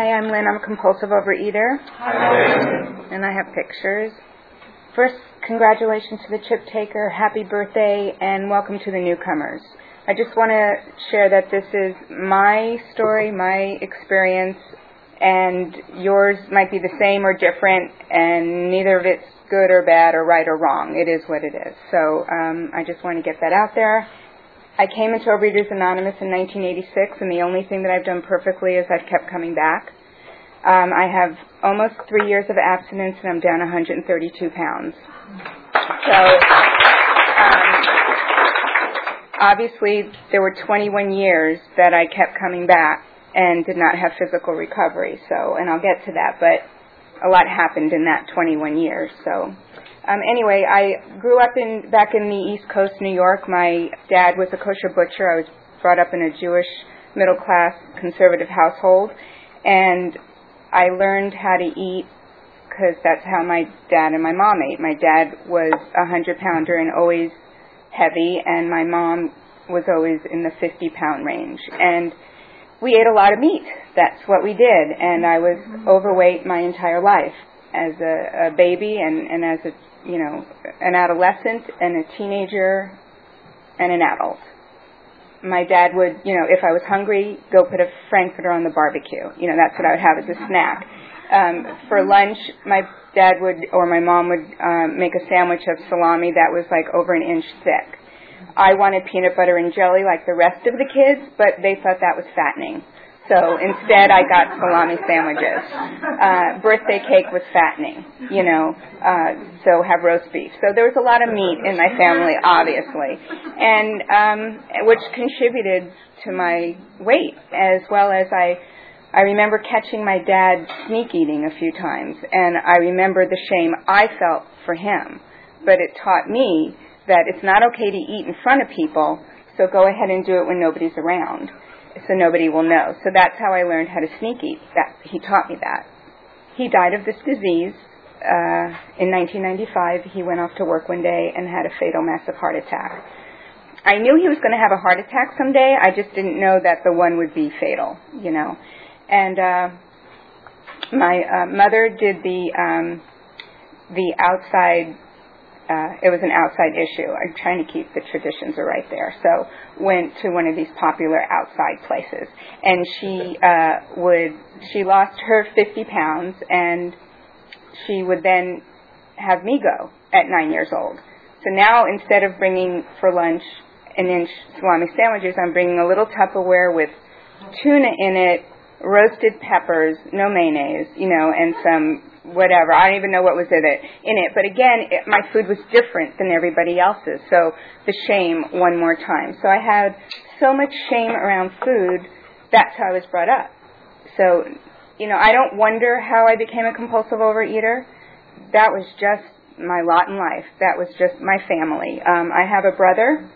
Hi, I'm Lynn. I'm a compulsive overeater. Hi. And I have pictures. First, congratulations to the chip taker. Happy birthday and welcome to the newcomers. I just want to share that this is my story, my experience, and yours might be the same or different, and neither of it's good or bad or right or wrong. It is what it is. So um, I just want to get that out there. I came into Overeaters Anonymous in 1986, and the only thing that I've done perfectly is I've kept coming back. Um, I have almost three years of abstinence, and I'm down 132 pounds. So, um, obviously, there were 21 years that I kept coming back and did not have physical recovery. So, and I'll get to that, but a lot happened in that 21 years. So, um, anyway, I grew up in back in the East Coast, New York. My dad was a kosher butcher. I was brought up in a Jewish middle class conservative household, and I learned how to eat because that's how my dad and my mom ate. My dad was a hundred pounder and always heavy, and my mom was always in the 50 pound range. And we ate a lot of meat. That's what we did. And I was overweight my entire life as a, a baby and, and as a, you know, an adolescent and a teenager and an adult. My dad would, you know, if I was hungry, go put a frankfurter on the barbecue. You know, that's what I would have as a snack. Um, for lunch, my dad would or my mom would um, make a sandwich of salami that was like over an inch thick. I wanted peanut butter and jelly like the rest of the kids, but they thought that was fattening. So instead, I got salami sandwiches. Uh, birthday cake was fattening, you know, uh, so have roast beef. So there was a lot of meat in my family, obviously, and um, which contributed to my weight as well as I. I remember catching my dad sneak eating a few times, and I remember the shame I felt for him. But it taught me that it's not okay to eat in front of people, so go ahead and do it when nobody's around so nobody will know. So that's how I learned how to sneak eat. That he taught me that. He died of this disease uh, in 1995. He went off to work one day and had a fatal massive heart attack. I knew he was going to have a heart attack someday. I just didn't know that the one would be fatal, you know. And uh, my uh, mother did the um, the outside uh, it was an outside issue. I'm trying to keep the traditions right there. So went to one of these popular outside places, and she uh, would she lost her 50 pounds, and she would then have me go at nine years old. So now instead of bringing for lunch an inch salami sandwiches, I'm bringing a little Tupperware with tuna in it, roasted peppers, no mayonnaise, you know, and some whatever. I don't even know what was in it. In it, but again, it, my food was different than everybody else's. So the shame one more time. So I had so much shame around food. That's how I was brought up. So, you know, I don't wonder how I became a compulsive overeater. That was just my lot in life. That was just my family. Um, I have a brother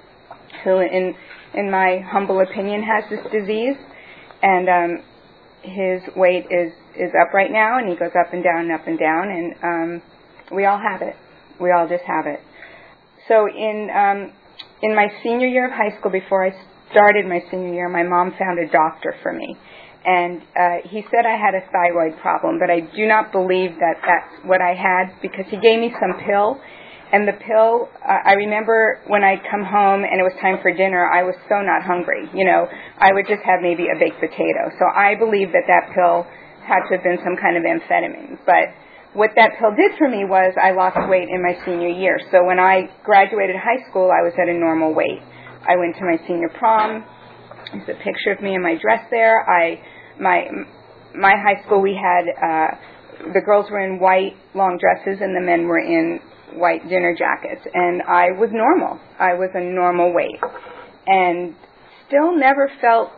who, in in my humble opinion, has this disease, and um, his weight is is up right now, and he goes up and down and up and down, and um, we all have it. We all just have it. So in um, in my senior year of high school, before I started my senior year, my mom found a doctor for me, and uh, he said I had a thyroid problem, but I do not believe that that's what I had because he gave me some pill and the pill, uh, I remember when I'd come home and it was time for dinner, I was so not hungry. You know, I would just have maybe a baked potato. So I believe that that pill had to have been some kind of amphetamine. But what that pill did for me was I lost weight in my senior year. So when I graduated high school, I was at a normal weight. I went to my senior prom. There's a picture of me in my dress there. I my my high school we had uh, the girls were in white long dresses and the men were in white dinner jackets, and I was normal. I was a normal weight, and still never felt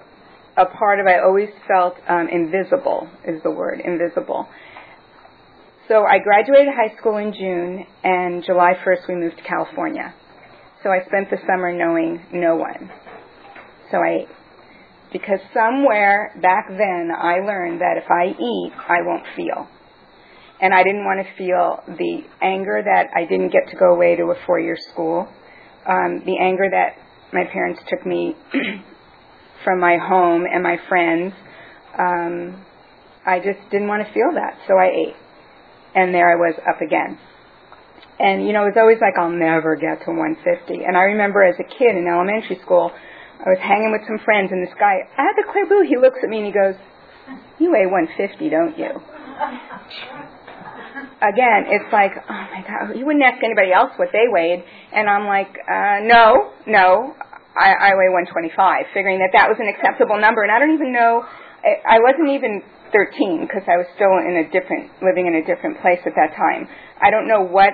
a part of. I always felt um, invisible. Is the word invisible. So I graduated high school in June, and July 1st we moved to California. So I spent the summer knowing no one. So I, because somewhere back then I learned that if I eat, I won't feel. And I didn't want to feel the anger that I didn't get to go away to a four year school, um, the anger that my parents took me from my home and my friends. Um, I just didn't want to feel that, so I ate. And there I was up again. And, you know, it was always like, I'll never get to 150. And I remember as a kid in elementary school, I was hanging with some friends, and this guy, at the Clairvaux, he looks at me and he goes, You weigh 150, don't you? Again, it's like, oh my God, you wouldn't ask anybody else what they weighed. And I'm like, uh, no, no, I, I weigh 125, figuring that that was an acceptable number. And I don't even know, I, I wasn't even 13 because I was still in a different, living in a different place at that time. I don't know what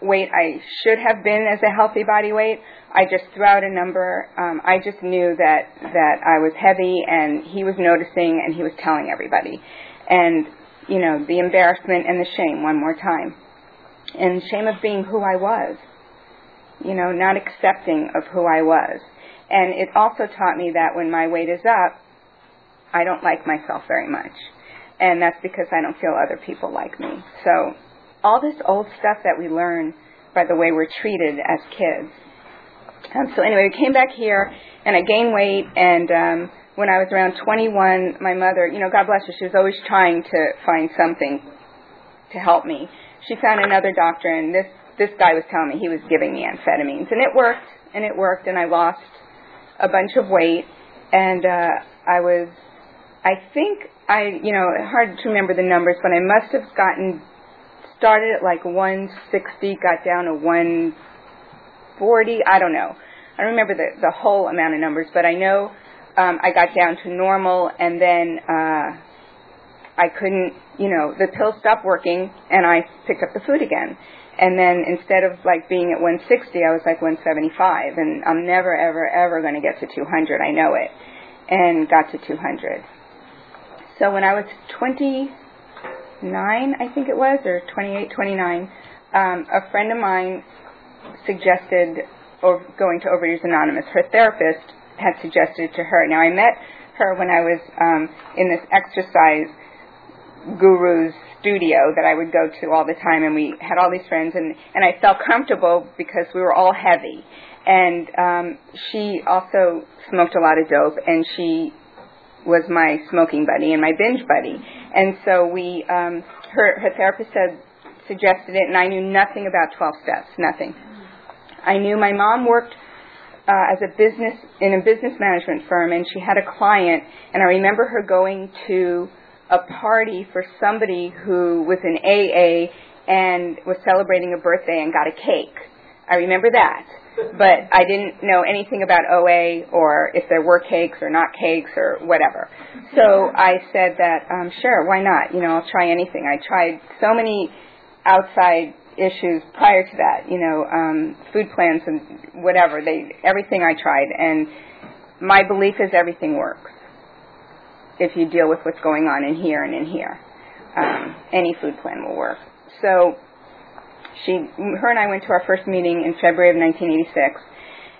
weight I should have been as a healthy body weight. I just threw out a number. Um, I just knew that that I was heavy, and he was noticing, and he was telling everybody, and you know the embarrassment and the shame one more time, and shame of being who I was, you know, not accepting of who I was, and it also taught me that when my weight is up, I don't like myself very much, and that's because I don't feel other people like me. So all this old stuff that we learn by the way we're treated as kids. Um, so anyway, we came back here, and I gained weight, and um, when I was around 21, my mother, you know, God bless her, she was always trying to find something to help me. She found another doctor, and this this guy was telling me he was giving me amphetamines, and it worked, and it worked, and I lost a bunch of weight, and uh, I was, I think I, you know, hard to remember the numbers, but I must have gotten started at like 160, got down to 140. I don't know. I don't remember the the whole amount of numbers, but I know um, I got down to normal, and then uh, I couldn't. You know, the pill stopped working, and I picked up the food again. And then instead of like being at 160, I was like 175, and I'm never, ever, ever going to get to 200. I know it, and got to 200. So when I was 20 nine, I think it was, or 28, 29, um, a friend of mine suggested or going to Overeaters Anonymous. Her therapist had suggested to her. Now I met her when I was um, in this exercise guru's studio that I would go to all the time, and we had all these friends, and and I felt comfortable because we were all heavy. And um, she also smoked a lot of dope, and she was my smoking buddy and my binge buddy. And so we, um, her, her therapist said, suggested it, and I knew nothing about 12 steps, nothing. I knew my mom worked uh, as a business in a business management firm, and she had a client, and I remember her going to a party for somebody who was in AA and was celebrating a birthday and got a cake. I remember that but I didn't know anything about OA or if there were cakes or not cakes or whatever. So I said that, um, sure, why not? You know, I'll try anything. I tried so many outside issues prior to that, you know, um, food plans and whatever. They everything I tried, and my belief is everything works if you deal with what's going on in here and in here. Um, any food plan will work. So she, her and I went to our first meeting in February of 1986,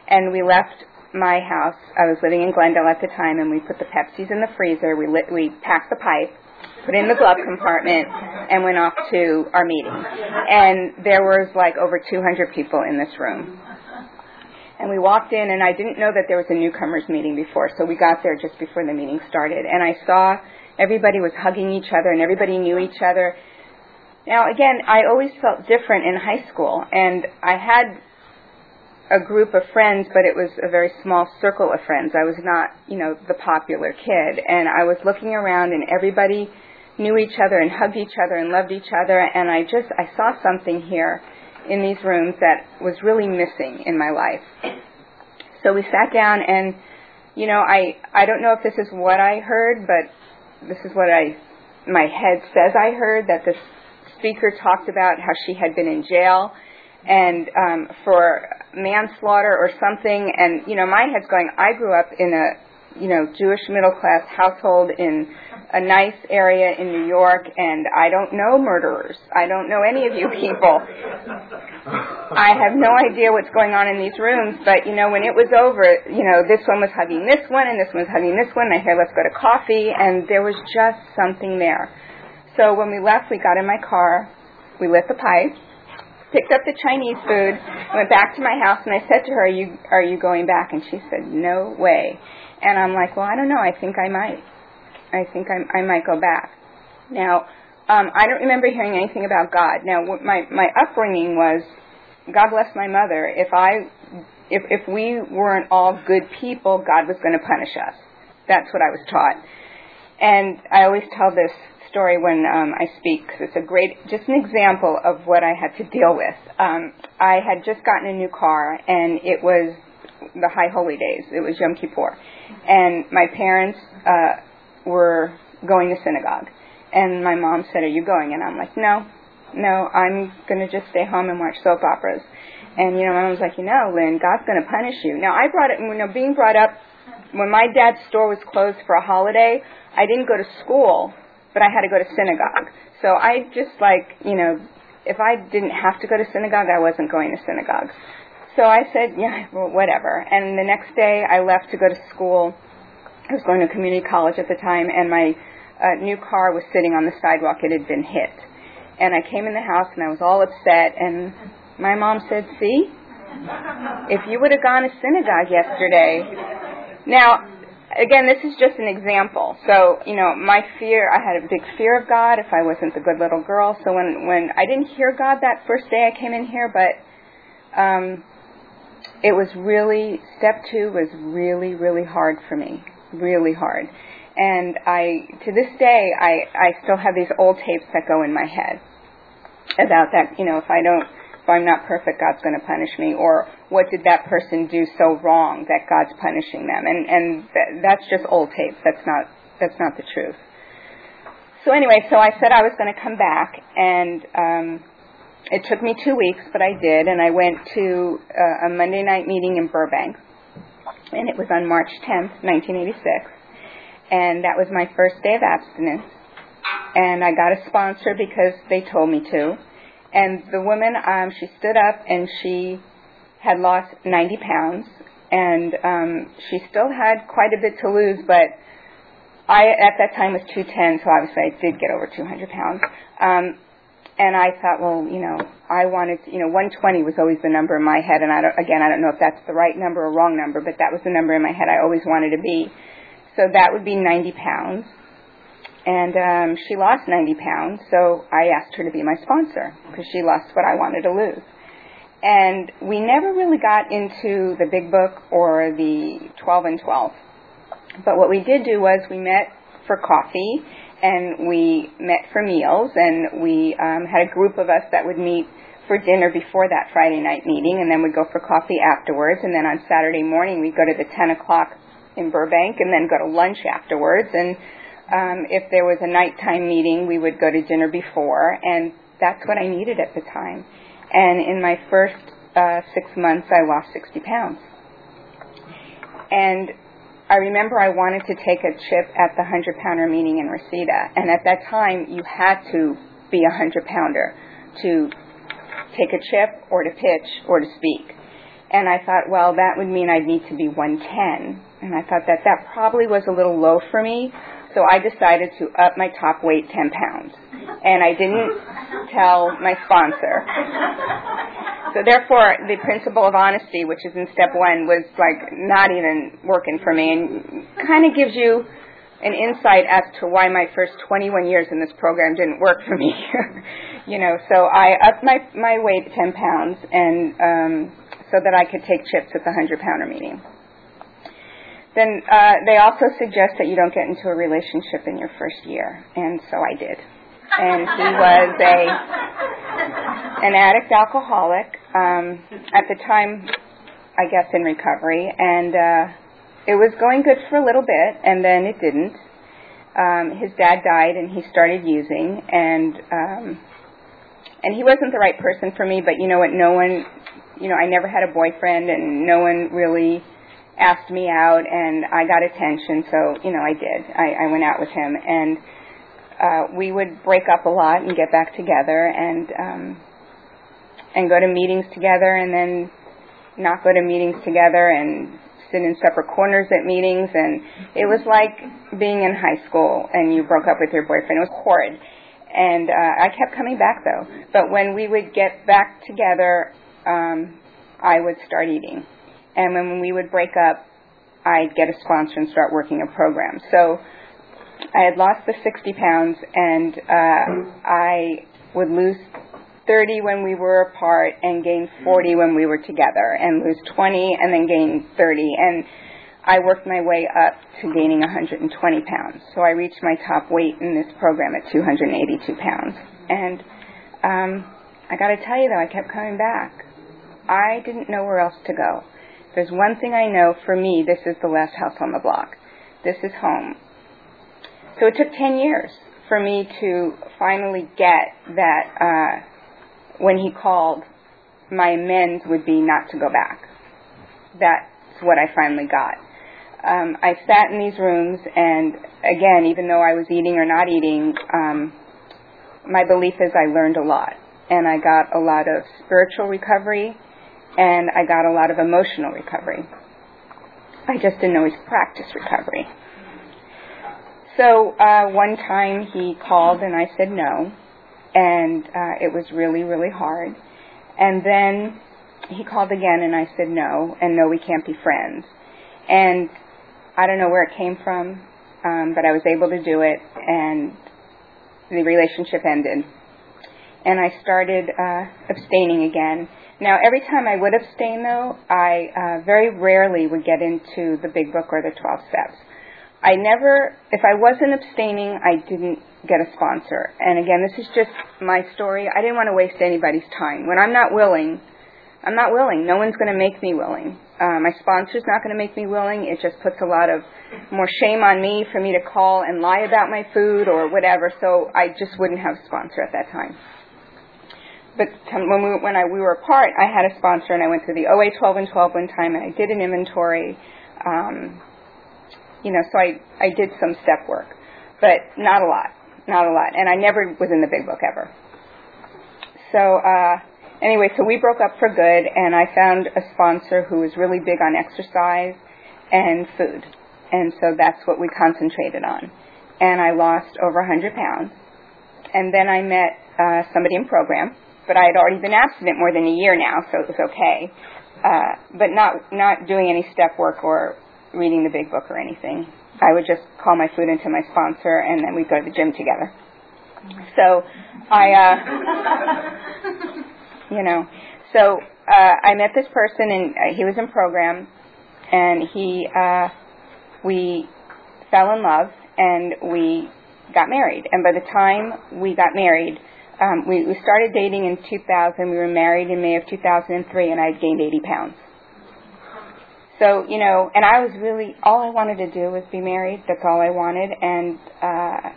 and we left my house. I was living in Glendale at the time, and we put the Pepsis in the freezer. We lit, we packed the pipe, put it in the glove compartment, and went off to our meeting. And there was like over 200 people in this room. And we walked in, and I didn't know that there was a newcomers meeting before, so we got there just before the meeting started. And I saw everybody was hugging each other, and everybody knew each other. Now, again, I always felt different in high school, and I had a group of friends, but it was a very small circle of friends. I was not, you know, the popular kid, and I was looking around, and everybody knew each other and hugged each other and loved each other, and I just I saw something here in these rooms that was really missing in my life. So we sat down, and you know, I I don't know if this is what I heard, but this is what I my head says I heard that this speaker talked about how she had been in jail and um, for manslaughter or something. And you know, my head's going. I grew up in a you know, Jewish middle class household in a nice area in New York, and I don't know murderers. I don't know any of you people. I have no idea what's going on in these rooms, but you know, when it was over, you know, this one was hugging this one, and this one was hugging this one. And I said, let's go to coffee, and there was just something there. So when we left, we got in my car, we lit the pipe, picked up the Chinese food, went back to my house, and I said to her, "Are you are you going back?" And she said, "No way." And I'm like, "Well, I don't know. I think I might. I think I, I might go back." Now, um, I don't remember hearing anything about God. Now, my my upbringing was, God bless my mother. If I if if we weren't all good people, God was going to punish us. That's what I was taught. And I always tell this story when um, I speak because it's a great, just an example of what I had to deal with. Um, I had just gotten a new car, and it was the High Holy Days. It was Yom Kippur, and my parents uh, were going to synagogue, and my mom said, "Are you going?" And I'm like, "No, no, I'm to just stay home and watch soap operas." And you know, my mom was like, "You know, Lynn, God's to punish you." Now, I brought it, you know, being brought up when my dad's store was closed for a holiday. I didn't go to school but I had to go to synagogue. So I just like, you know, if I didn't have to go to synagogue, I wasn't going to synagogue. So I said, yeah, well, whatever. And the next day I left to go to school. I was going to community college at the time, and my uh, new car was sitting on the sidewalk. It had been hit. And I came in the house and I was all upset, and my mom said, see, if you would have gone to synagogue yesterday. Now, again, this is just an example. So, you know, my fear, I had a big fear of God if I wasn't the good little girl. So when, when I didn't hear God that first day I came in here, but um, it was really, step two was really, really hard for me. Really hard. And I, to this day, I, I still have these old tapes that go in my head about that, you know, if I don't if I'm not perfect, God's going to punish me, or what did that person do so wrong that God's punishing them? And and th- that's just old tapes. That's not that's not the truth. So anyway, so I said I was going to come back, and um, it took me two weeks, but I did, and I went to uh, a Monday night meeting in Burbank, and it was on March 10th, 1986, and that was my first day of abstinence. And I got a sponsor because they told me to and the woman, um, she stood up and she had lost 90 pounds, and um, she still had quite a bit to lose, but I at that time was 210, so obviously I did get over 200 pounds. Um, and I thought, well, you know, I wanted, to, you know, 120 was always the number in my head, and I don't, again, I don't know if that's the right number or wrong number, but that was the number in my head I always wanted to be. So that would be 90 pounds and um, she lost 90 pounds, so I asked her to be my sponsor because she lost what I wanted to lose. And we never really got into the big book or the 12 and 12. But what we did do was we met for coffee and we met for meals and we um, had a group of us that would meet for dinner before that Friday night meeting and then we'd go for coffee afterwards and then on Saturday morning we'd go to the 10 o'clock in Burbank and then go to lunch afterwards and um, if there was a nighttime meeting, we would go to dinner before, and that's what I needed at the time. And in my first uh, six months, I lost 60 pounds. And I remember I wanted to take a chip at the 100 pounder meeting in Reseda, and at that time, you had to be a 100 pounder to take a chip or to pitch or to speak. And I thought, well, that would mean I'd need to be 110. And I thought that that probably was a little low for me. So I decided to up my top weight 10 pounds. And I didn't tell my sponsor. So therefore, the principle of honesty, which is in step one, was like not even working for me and kind of gives you an insight as to why my first 21 years in this program didn't work for me. you know, so I upped my, my weight 10 pounds and, um, so that I could take chips at the 100 pounder meeting. Then uh, they also suggest that you don't get into a relationship in your first year, and so I did. And he was a an addict alcoholic um, at the time, I guess, in recovery, and uh, it was going good for a little bit, and then it didn't. Um, his dad died, and he started using, and um, and he wasn't the right person for me. But you know what? No one, you know, I never had a boyfriend, and no one really asked me out, and I got attention, so you know I did. I, I went out with him, and uh, we would break up a lot and get back together, and um, and go to meetings together, and then not go to meetings together, and sit in separate corners at meetings, and it was like being in high school and you broke up with your boyfriend. It was horrid. And uh, I kept coming back though. But when we would get back together, um, I would start eating. And when we would break up, I'd get a sponsor and start working a program. So I had lost the 60 pounds, and uh, I would lose 30 when we were apart and gain 40 when we were together, and lose 20 and then gain 30. And I worked my way up to gaining 120 pounds. So I reached my top weight in this program at 282 pounds. And um, I got to tell you though, I kept coming back. I didn't know where else to go. There's one thing I know for me, this is the last house on the block. This is home. So it took 10 years for me to finally get that uh, when he called, my amends would be not to go back. That's what I finally got. Um, I sat in these rooms, and again, even though I was eating or not eating, um, my belief is I learned a lot. And I got a lot of spiritual recovery, and I got a lot of emotional recovery. I just didn't always practice recovery. So uh, one time he called, and I said no and uh, it was really, really hard. And then he called again, and I said no, and no, we can't be friends. And I don't know where it came from, um, but I was able to do it, and the relationship ended. And I started uh, abstaining again. Now, every time I would abstain, though, I uh, very rarely would get into the Big Book or the 12 Steps. I never, if I wasn't abstaining, I didn't get a sponsor. And again, this is just my story. I didn't want to waste anybody's time. When I'm not willing, I'm not willing. No one's going to make me willing. Uh, my sponsor's not going to make me willing. It just puts a lot of more shame on me for me to call and lie about my food or whatever. So I just wouldn't have a sponsor at that time. But when we when I, we were apart, I had a sponsor, and I went through the OA 12 and 12 one time, and I did an inventory. Um, you know, so I I did some step work, but not a lot, not a lot, and I never was in the big book ever. So uh, anyway, so we broke up for good, and I found a sponsor who was really big on exercise and food, and so that's what we concentrated on. And I lost over 100 pounds, and then I met uh, somebody in program, but I had already been abstinent more than a year now, so it was okay. Uh, but not not doing any step work or reading the big book or anything. I would just call my food into my sponsor, and then we'd go to the gym together. So I, uh, you know, so uh, I met this person, and uh, he was in program, and he, uh, we fell in love, and we got married. And by the time we got married, um, we, we started dating in 2000. We were married in May of 2003, and I had gained 80 pounds. So, you know, and I was really, all I wanted to do was be married. That's all I wanted. And, uh,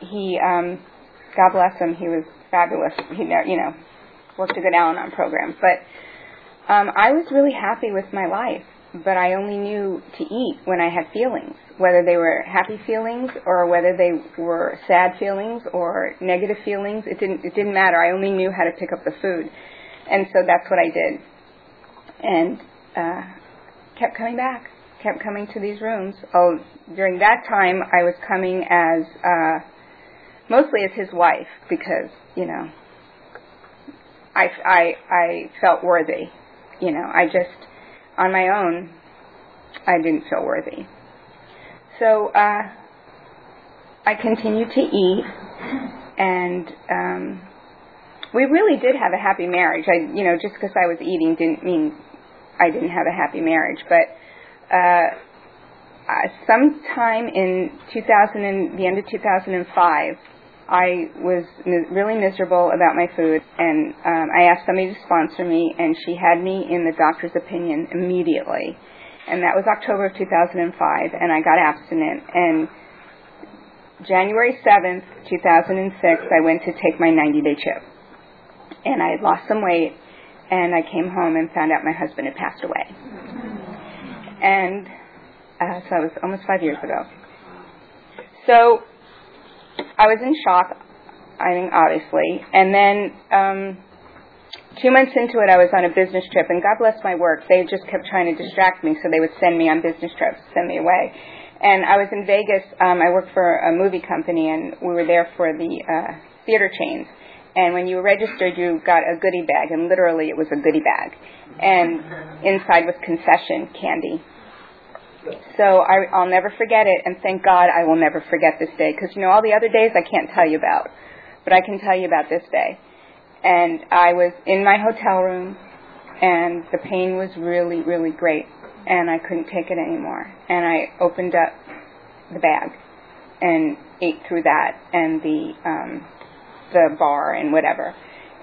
he, um, God bless him, he was fabulous. He, you know, worked a good Al Anon program. But, um, I was really happy with my life. But I only knew to eat when I had feelings, whether they were happy feelings or whether they were sad feelings or negative feelings. It didn't, it didn't matter. I only knew how to pick up the food. And so that's what I did. And uh, kept coming back, kept coming to these rooms. Oh, during that time, I was coming as uh, mostly as his wife because you know I, I I felt worthy. You know, I just on my own I didn't feel worthy. So uh, I continued to eat, and um, we really did have a happy marriage. I, you know, just because I was eating didn't mean I didn't have a happy marriage. But uh, sometime in 2000 and the end of 2005, I was mi- really miserable about my food, and um, I asked somebody to sponsor me, and she had me in the doctor's opinion immediately. And that was October of 2005, and I got abstinent. And January 7th, 2006, I went to take my 90 day chip. And I had lost some weight, and I came home and found out my husband had passed away. And uh, so it was almost five years ago. So I was in shock, I mean, obviously. And then um, two months into it, I was on a business trip, and God bless my work. They just kept trying to distract me, so they would send me on business trips, send me away. And I was in Vegas. Um, I worked for a movie company, and we were there for the uh, theater chains. And when you registered, you got a goodie bag, and literally it was a goodie bag. And inside was concession candy. So I, I'll never forget it, and thank God I will never forget this day. Because you know, all the other days I can't tell you about, but I can tell you about this day. And I was in my hotel room, and the pain was really, really great, and I couldn't take it anymore. And I opened up the bag and ate through that, and the um, the bar and whatever.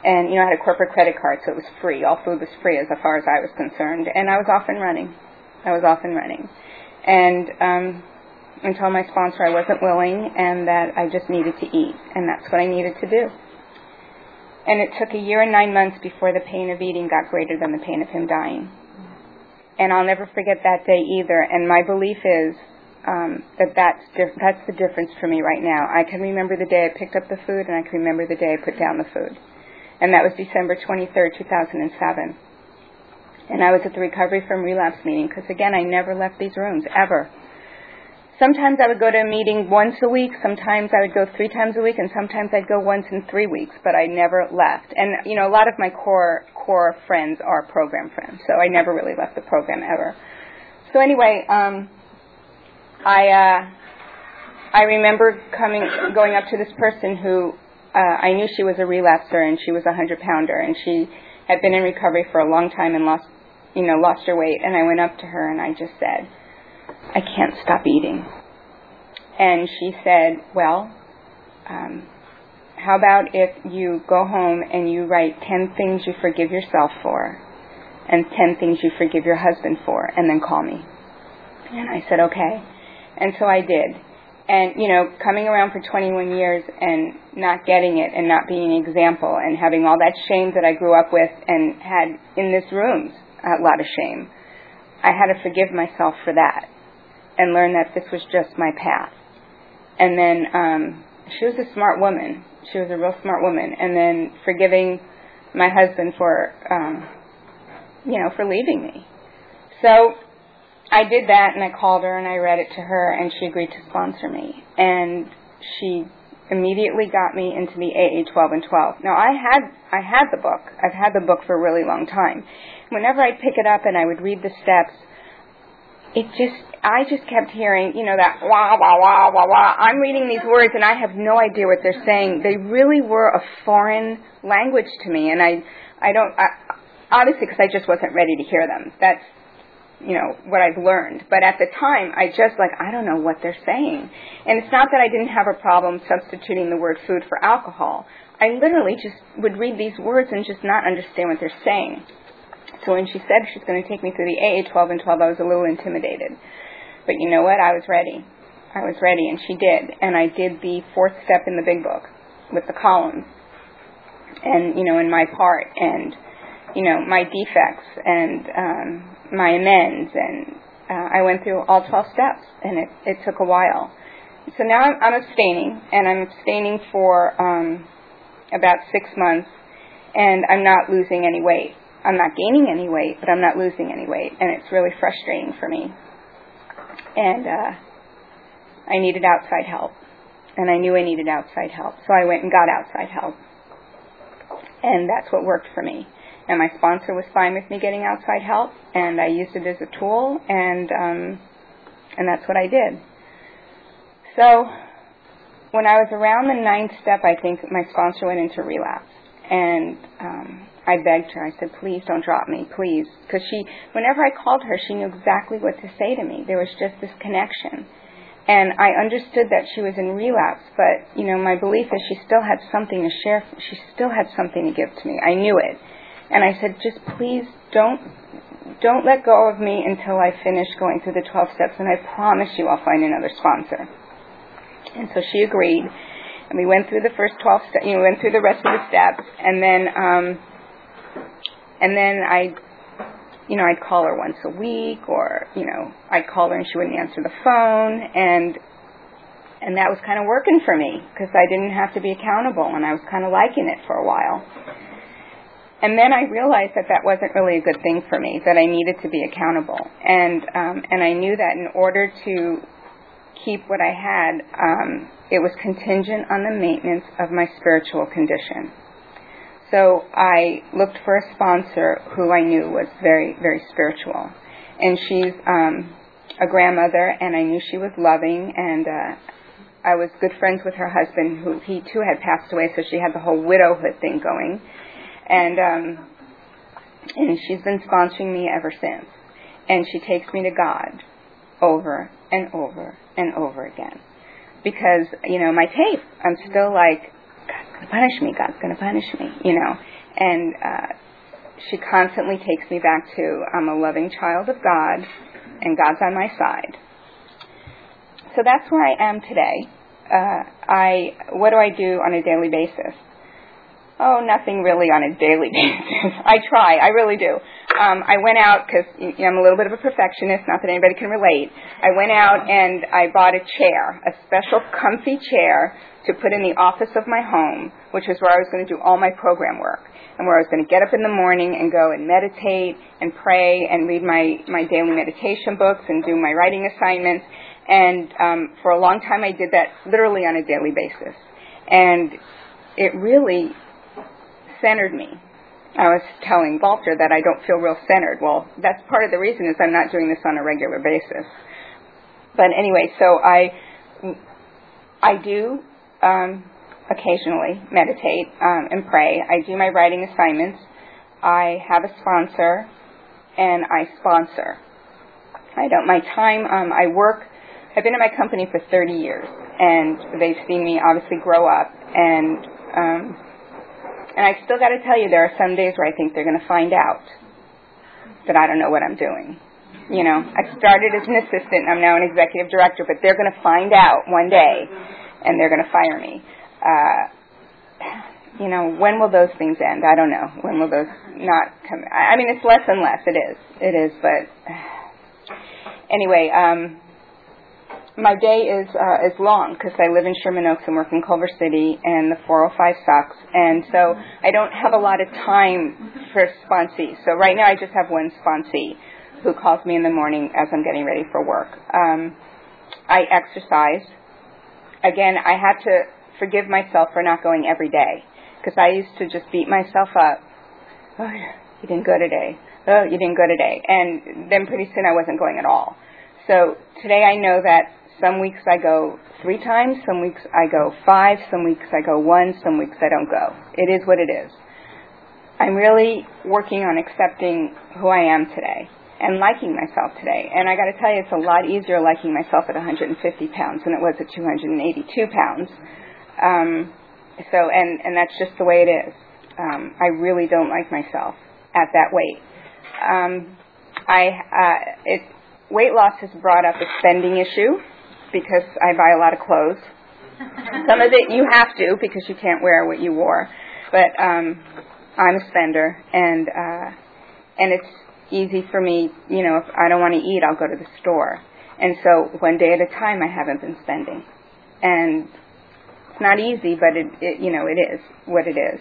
And you know, I had a corporate credit card, so it was free. All food was free as far as I was concerned, and I was off and running. I was off and running, and um, and told my sponsor I wasn't willing and that I just needed to eat, and that's what I needed to do. And it took a year and nine months before the pain of eating got greater than the pain of him dying. And I'll never forget that day either. And my belief is um, that that's dif- that's the difference for me right now. I can remember the day I picked up the food, and I can remember the day I put down the food, and that was December 23rd, 2007. And I was at the recovery from relapse meeting because again, I never left these rooms ever. Sometimes I would go to a meeting once a week, sometimes I would go three times a week, and sometimes I'd go once in three weeks, but I never left. And you know, a lot of my core core friends are program friends, so I never really left the program ever. So anyway, um, I uh, I remember coming going up to this person who uh, I knew she was a relapser and she was a hundred pounder and she had been in recovery for a long time and lost you know lost her weight. And I went up to her and I just said I can't stop eating. And she said well um, how about if you go home and you write ten things you forgive yourself for and ten things you forgive your husband for and then call me? And I said okay and so I did. And, you know, coming around for 21 years and not getting it and not being an example and having all that shame that I grew up with and had in this room, a lot of shame, I had to forgive myself for that and learn that this was just my path. And then um, she was a smart woman. She was a real smart woman. And then forgiving my husband for, um, you know, for leaving me. So I did that and I called her and I read it to her and she agreed to sponsor me. And she immediately got me into the AA 12 and 12. Now I had I had the book. I've had the book for a really long time. Whenever I'd pick it up and I would read the steps, it just I just kept hearing, you know, that wah wah wah wah wah. I'm reading these words and I have no idea what they're saying. They really were a foreign language to me, and I I don't I, obviously because I just wasn't ready to hear them. That's you know what I've learned. But at the time, I just like I don't know what they're saying, and it's not that I didn't have a problem substituting the word food for alcohol. I literally just would read these words and just not understand what they're saying. So when she said she's going to take me through the AA 12 and 12, I was a little intimidated. But you know what? I was ready. I was ready, and she did. And I did the fourth step in the big book with the columns, and you know, in my part, and you know, my defects, and um, my amends, and uh, I went through all 12 steps, and it, it took a while. So now I'm, I'm abstaining, and I'm abstaining for um, about six months, and I'm not losing any weight. I'm not gaining any weight, but I'm not losing any weight, and it's really frustrating for me. And uh, I needed outside help, and I knew I needed outside help, so I went and got outside help, and that's what worked for me and my sponsor was fine with me getting outside help, and I used it as a tool, and um, and that's what I did. So when I was around the ninth step, I think my sponsor went into relapse, and um, I begged her. I said, "Please don't drop me, please," because she, whenever I called her, she knew exactly what to say to me. There was just this connection. And I understood that she was in relapse, but you know, my belief is she still had something to share. She still had something to give to me. I knew it, and I said, just please don't don't let go of me until I finish going through the 12 steps, and I promise you I'll find another sponsor. And so she agreed, and we went through the first 12 steps, you know, went through the rest of the steps, and then, um, and then I, you know, I'd call her once a week, or you know, I'd call her and she wouldn't answer the phone, and and that was kind of working for me because I didn't have to be accountable, and I was kind of liking it for a while. And then I realized that that wasn't really a good thing for me, that I needed to be accountable. And, um, and I knew that in order to keep what I had, um, it was contingent on the maintenance of my spiritual condition. So I looked for a sponsor who I knew was very, very spiritual. And she's um, a grandmother, and I knew she was loving, and uh, I was good friends with her husband, who he too had passed away, so she had the whole widowhood thing going and um, and she's been sponsoring me ever since. And she takes me to God over and over and over again because you know my tape. I'm still like God's to punish me. God's to punish me. You know, and uh, she constantly takes me back to I'm a loving child of God, and God's on my side. So that's where I am today. Uh, I what do I do on a daily basis? Oh, nothing really on a daily basis. I try, I really do. Um, I went out because you know, I'm a little bit of a perfectionist. Not that anybody can relate. I went out and I bought a chair, a special comfy chair to put in the office of my home, which is where I was going to do all my program work and where I was going to get up in the morning and go and meditate and pray and read my my daily meditation books and do my writing assignments. And um, for a long time, I did that literally on a daily basis, and it really centered me. I was telling Walter that I don't feel real centered. Well, that's part of the reason is I'm not doing this on a regular basis. But anyway, so I I do um, occasionally meditate um, and pray. I do my writing assignments. I have a sponsor, and I sponsor. I don't. My time. Um, I work. I've been in my company for 30 years, and they've seen me obviously grow up and. Um, and I still got to tell you, there are some days where I think they're going to find out that I don't know what I'm doing. You know, I started as an assistant, and I'm now an executive director, but they're going to find out one day, and they're going to fire me. Uh, you know, when will those things end? I don't know. When will those not come? I mean, it's less and less. It is. It is. But anyway, um, my day is uh, is long because I live in Sherman Oaks and work in Culver City, and the 405 sucks, and so I don't have a lot of time for sponsee. So right now I just have one sponsee who calls me in the morning as I'm getting ready for work. Um, I exercise. Again, I had to forgive myself for not going every day because I used to just beat myself up. Oh, you didn't go today. Oh, you didn't go today, and then pretty soon I wasn't going at all. So today I know that some weeks I go three times, some weeks I go five, some weeks I go one, some weeks I don't go. It is what it is. I'm really working on accepting who I am today and liking myself today. And I got to tell you, it's a lot easier liking myself at 150 pounds than it was at 282 pounds. Um, so, and and that's just the way it is. Um, I really don't like myself at that weight. Um, I uh, it weight loss has brought up a spending issue because I buy a lot of clothes. Some of it you have to because you can't wear what you wore. But um I'm a spender and uh and it's easy for me, you know, if I don't want to eat, I'll go to the store. And so one day at a time I haven't been spending. And it's not easy, but it, it you know, it is what it is.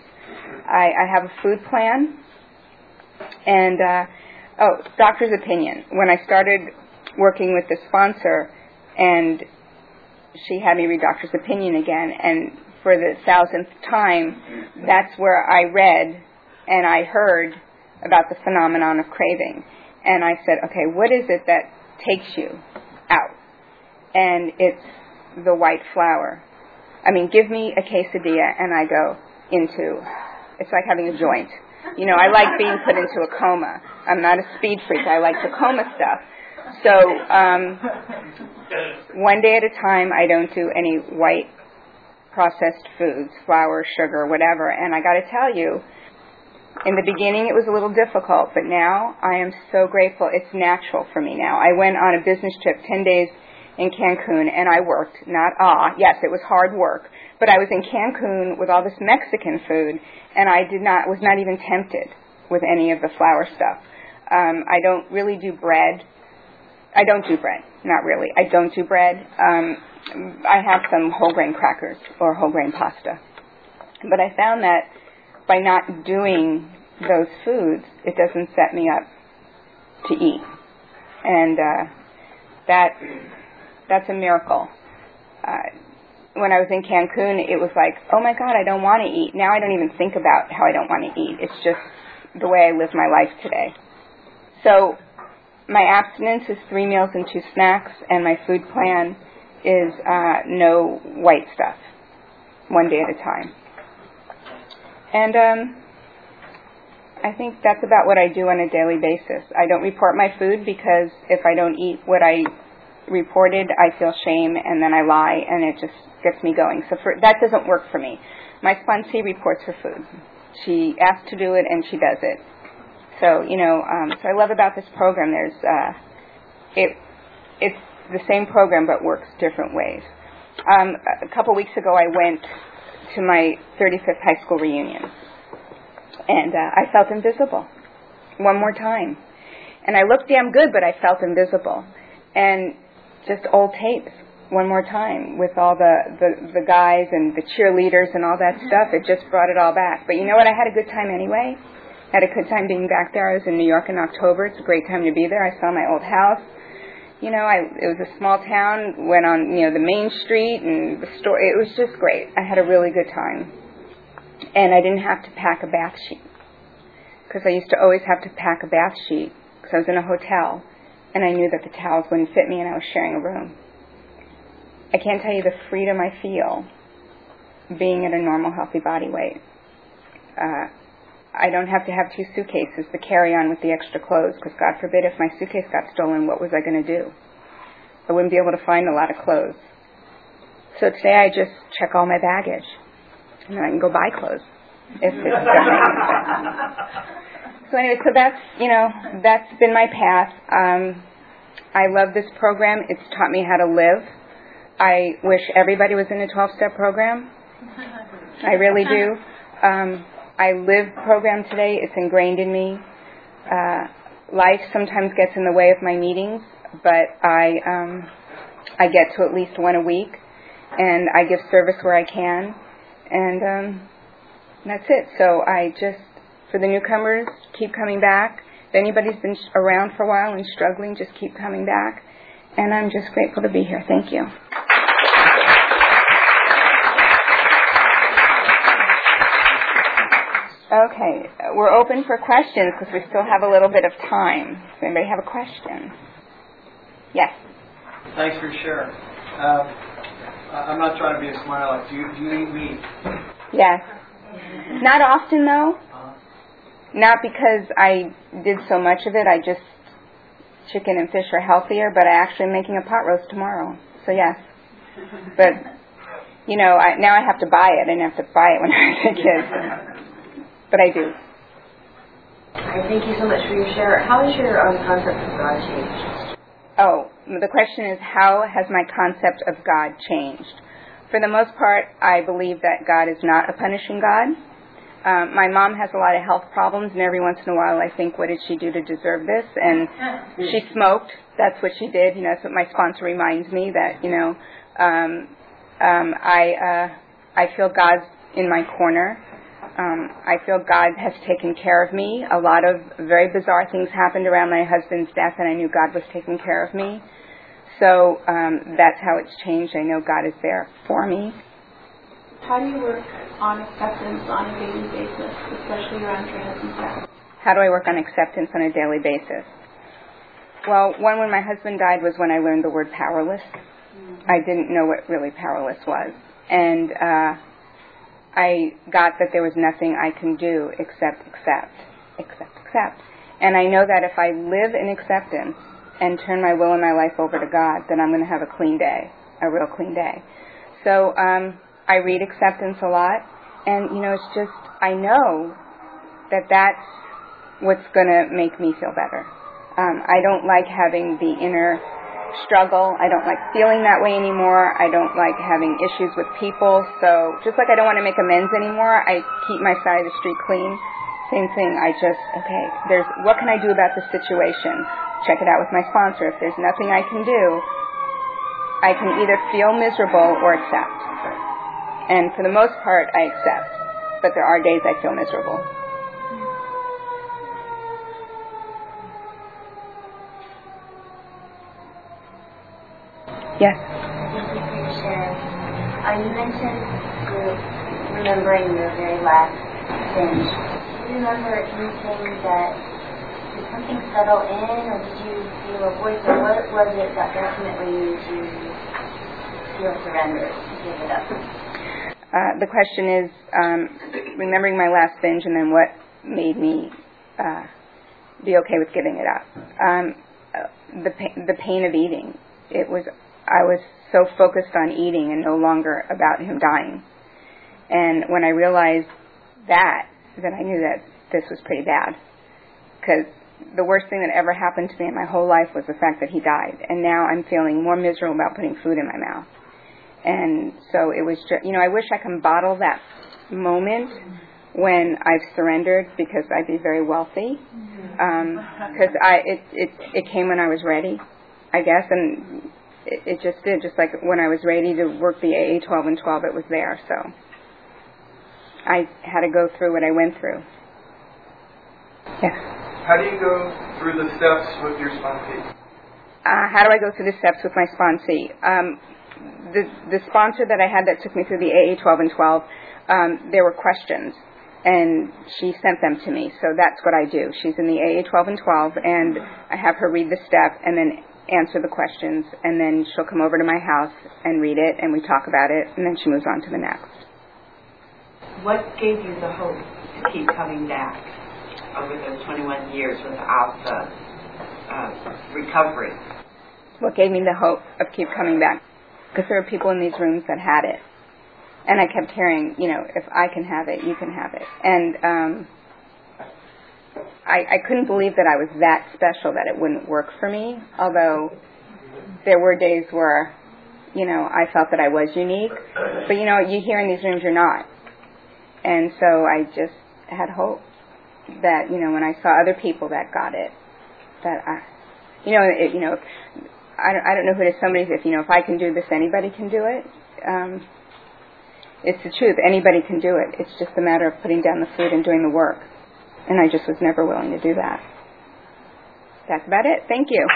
I, I have a food plan and uh oh, doctor's opinion. When I started working with the sponsor, and she had me read Doctor's Opinion again, and for the thousandth time, that's where I read and I heard about the phenomenon of craving. And I said, okay, what is it that takes you out? And it's the white flour. I mean, give me a quesadilla and I go into, it's like having a joint. You know, I like being put into a coma. I'm not a speed freak. I like the coma stuff. So um, one day at a time, I don't do any white processed foods, flour, sugar, whatever. And I got to tell you, in the beginning it was a little difficult, but now I am so grateful. It's natural for me now. I went on a business trip 10 days in Cancun and I worked. Not ah, yes, it was hard work, but I was in Cancun with all this Mexican food and I did not was not even tempted with any of the flour stuff. Um, I don't really do bread. I don't do bread. Not really. I don't do bread. Um, I have some whole grain crackers or whole grain pasta. But I found that by not doing those foods, it doesn't set me up to eat. And uh, that that's a miracle. Uh, when I was in Cancun, it was like, oh my God, I don't want to eat. Now I don't even think about how I don't want to eat. It's just the way I live my life today. So my abstinence is three meals and two snacks, and my food plan is uh, no white stuff, one day at a time. And um, I think that's about what I do on a daily basis. I don't report my food because if I don't eat what I reported, I feel shame and then I lie and it just gets me going. So for, that doesn't work for me. My sponsee reports her food. She asks to do it and she does it. So you know, um, so I love about this program. There's uh, it it's the same program but works different ways. Um, a couple weeks ago, I went to my 35th high school reunion, and uh, I felt invisible one more time. And I looked damn good, but I felt invisible. And just old tapes one more time with all the, the, the guys and the cheerleaders and all that stuff. It just brought it all back. But you know what? I had a good time anyway. Had a good time being back there. I was in New York in October. It's a great time to be there. I saw my old house. You know, I it was a small town. Went on you know the main street and the store. It was just great. I had a really good time, and I didn't have to pack a bath sheet because I used to always have to pack a bath sheet because I was in a hotel, and I knew that the towels wouldn't fit me, and I was sharing a room. I can't tell you the freedom I feel being at a normal, healthy body weight. Uh, I don't have to have two suitcases to carry on with the extra clothes because God forbid if my suitcase got stolen, what was I going to do? I wouldn't be able to find a lot of clothes. So today I just check all my baggage and then I can go buy clothes if it's So anyway, so that's you know that's been my path. Um, I love this program. It's taught me how to live. I wish everybody was in a 12-step program. I really do. Um, I live program today. It's ingrained in me. Uh, life sometimes gets in the way of my meetings, but I um, I get to at least one a week, and I give service where I can, and um, that's it. So I just for the newcomers, keep coming back. If anybody's been around for a while and struggling, just keep coming back. And I'm just grateful to be here. Thank you. Okay, we're open for questions because we still have a little bit of time. Does anybody have a question? Yes. Thanks for sharing. Um, I'm not trying to be a smart aleck. Do you, do you eat meat? Yes. Not often though. Uh-huh. Not because I did so much of it. I just chicken and fish are healthier, but I actually am making a pot roast tomorrow. So yes. But you know, I, now I have to buy it. I didn't have to buy it when I was a kid but I do. thank you so much for your share. How has your um, concept of God changed? Oh, the question is how has my concept of God changed? For the most part, I believe that God is not a punishing God. Um, my mom has a lot of health problems, and every once in a while, I think, what did she do to deserve this? And she smoked. That's what she did. You know, that's what my sponsor reminds me that you know, um, um, I uh, I feel God's in my corner. Um, I feel God has taken care of me. A lot of very bizarre things happened around my husband's death, and I knew God was taking care of me. So um, that's how it's changed. I know God is there for me. How do you work on acceptance on a daily basis, especially around your husband's death? How do I work on acceptance on a daily basis? Well, one, when my husband died was when I learned the word powerless. Mm-hmm. I didn't know what really powerless was. And uh, I got that there was nothing I can do except accept, accept, accept. And I know that if I live in acceptance and turn my will and my life over to God, then I'm going to have a clean day, a real clean day. So um, I read acceptance a lot, and you know, it's just I know that that's what's going to make me feel better. Um, I don't like having the inner struggle. I don't like feeling that way anymore. I don't like having issues with people. So just like I don't want to make amends anymore, I keep my side of the street clean. Same thing. I just okay. There's what can I do about the situation? Check it out with my sponsor. If there's nothing I can do, I can either feel miserable or accept. And for the most part, I accept. But there are days I feel miserable. Yes. Thank you for your share. Uh, you mentioned remembering your very last binge. Do you remember anything that did something settle in, or did you feel a voice, or what was it that ultimately made you feel surrendered, give it up? Uh, the question is um, remembering my last binge, and then what made me uh, be okay with giving it up. Um, uh, the pa- the pain of eating. It was I was so focused on eating and no longer about him dying. And when I realized that, then I knew that this was pretty bad. Because the worst thing that ever happened to me in my whole life was the fact that he died. And now I'm feeling more miserable about putting food in my mouth. And so it was just, you know, I wish I can bottle that moment when I've surrendered because I'd be very wealthy. Because um, I, it, it, it came when I was ready, I guess. And it, it just did. Just like when I was ready to work the AA 12 and 12, it was there. So I had to go through what I went through. Yes. How do you go through the steps with your sponsee? Uh, how do I go through the steps with my sponsee? Um, the the sponsor that I had that took me through the AA 12 and 12, um, there were questions, and she sent them to me. So that's what I do. She's in the AA 12 and 12, and I have her read the step and then answer the questions, and then she'll come over to my house and read it, and we talk about it, and then she moves on to the next. What gave you the hope to keep coming back over those 21 years without the uh, recovery? What gave me the hope of keep coming back? Because there are people in these rooms that had it. And I kept hearing, you know, if I can have it, you can have it. And um, I, I couldn't believe that I was that special that it wouldn't work for me. Although there were days where, you know, I felt that I was unique. But you know, you hear in these rooms you're not. And so I just had hope that you know when I saw other people that got it, that I, you know, it, you know, I don't, I don't know who to somebody if you know if I can do this, anybody can do it. Um, it's the truth. Anybody can do it. It's just a matter of putting down the food and doing the work. And I just was never willing to do that. That's about it. Thank you.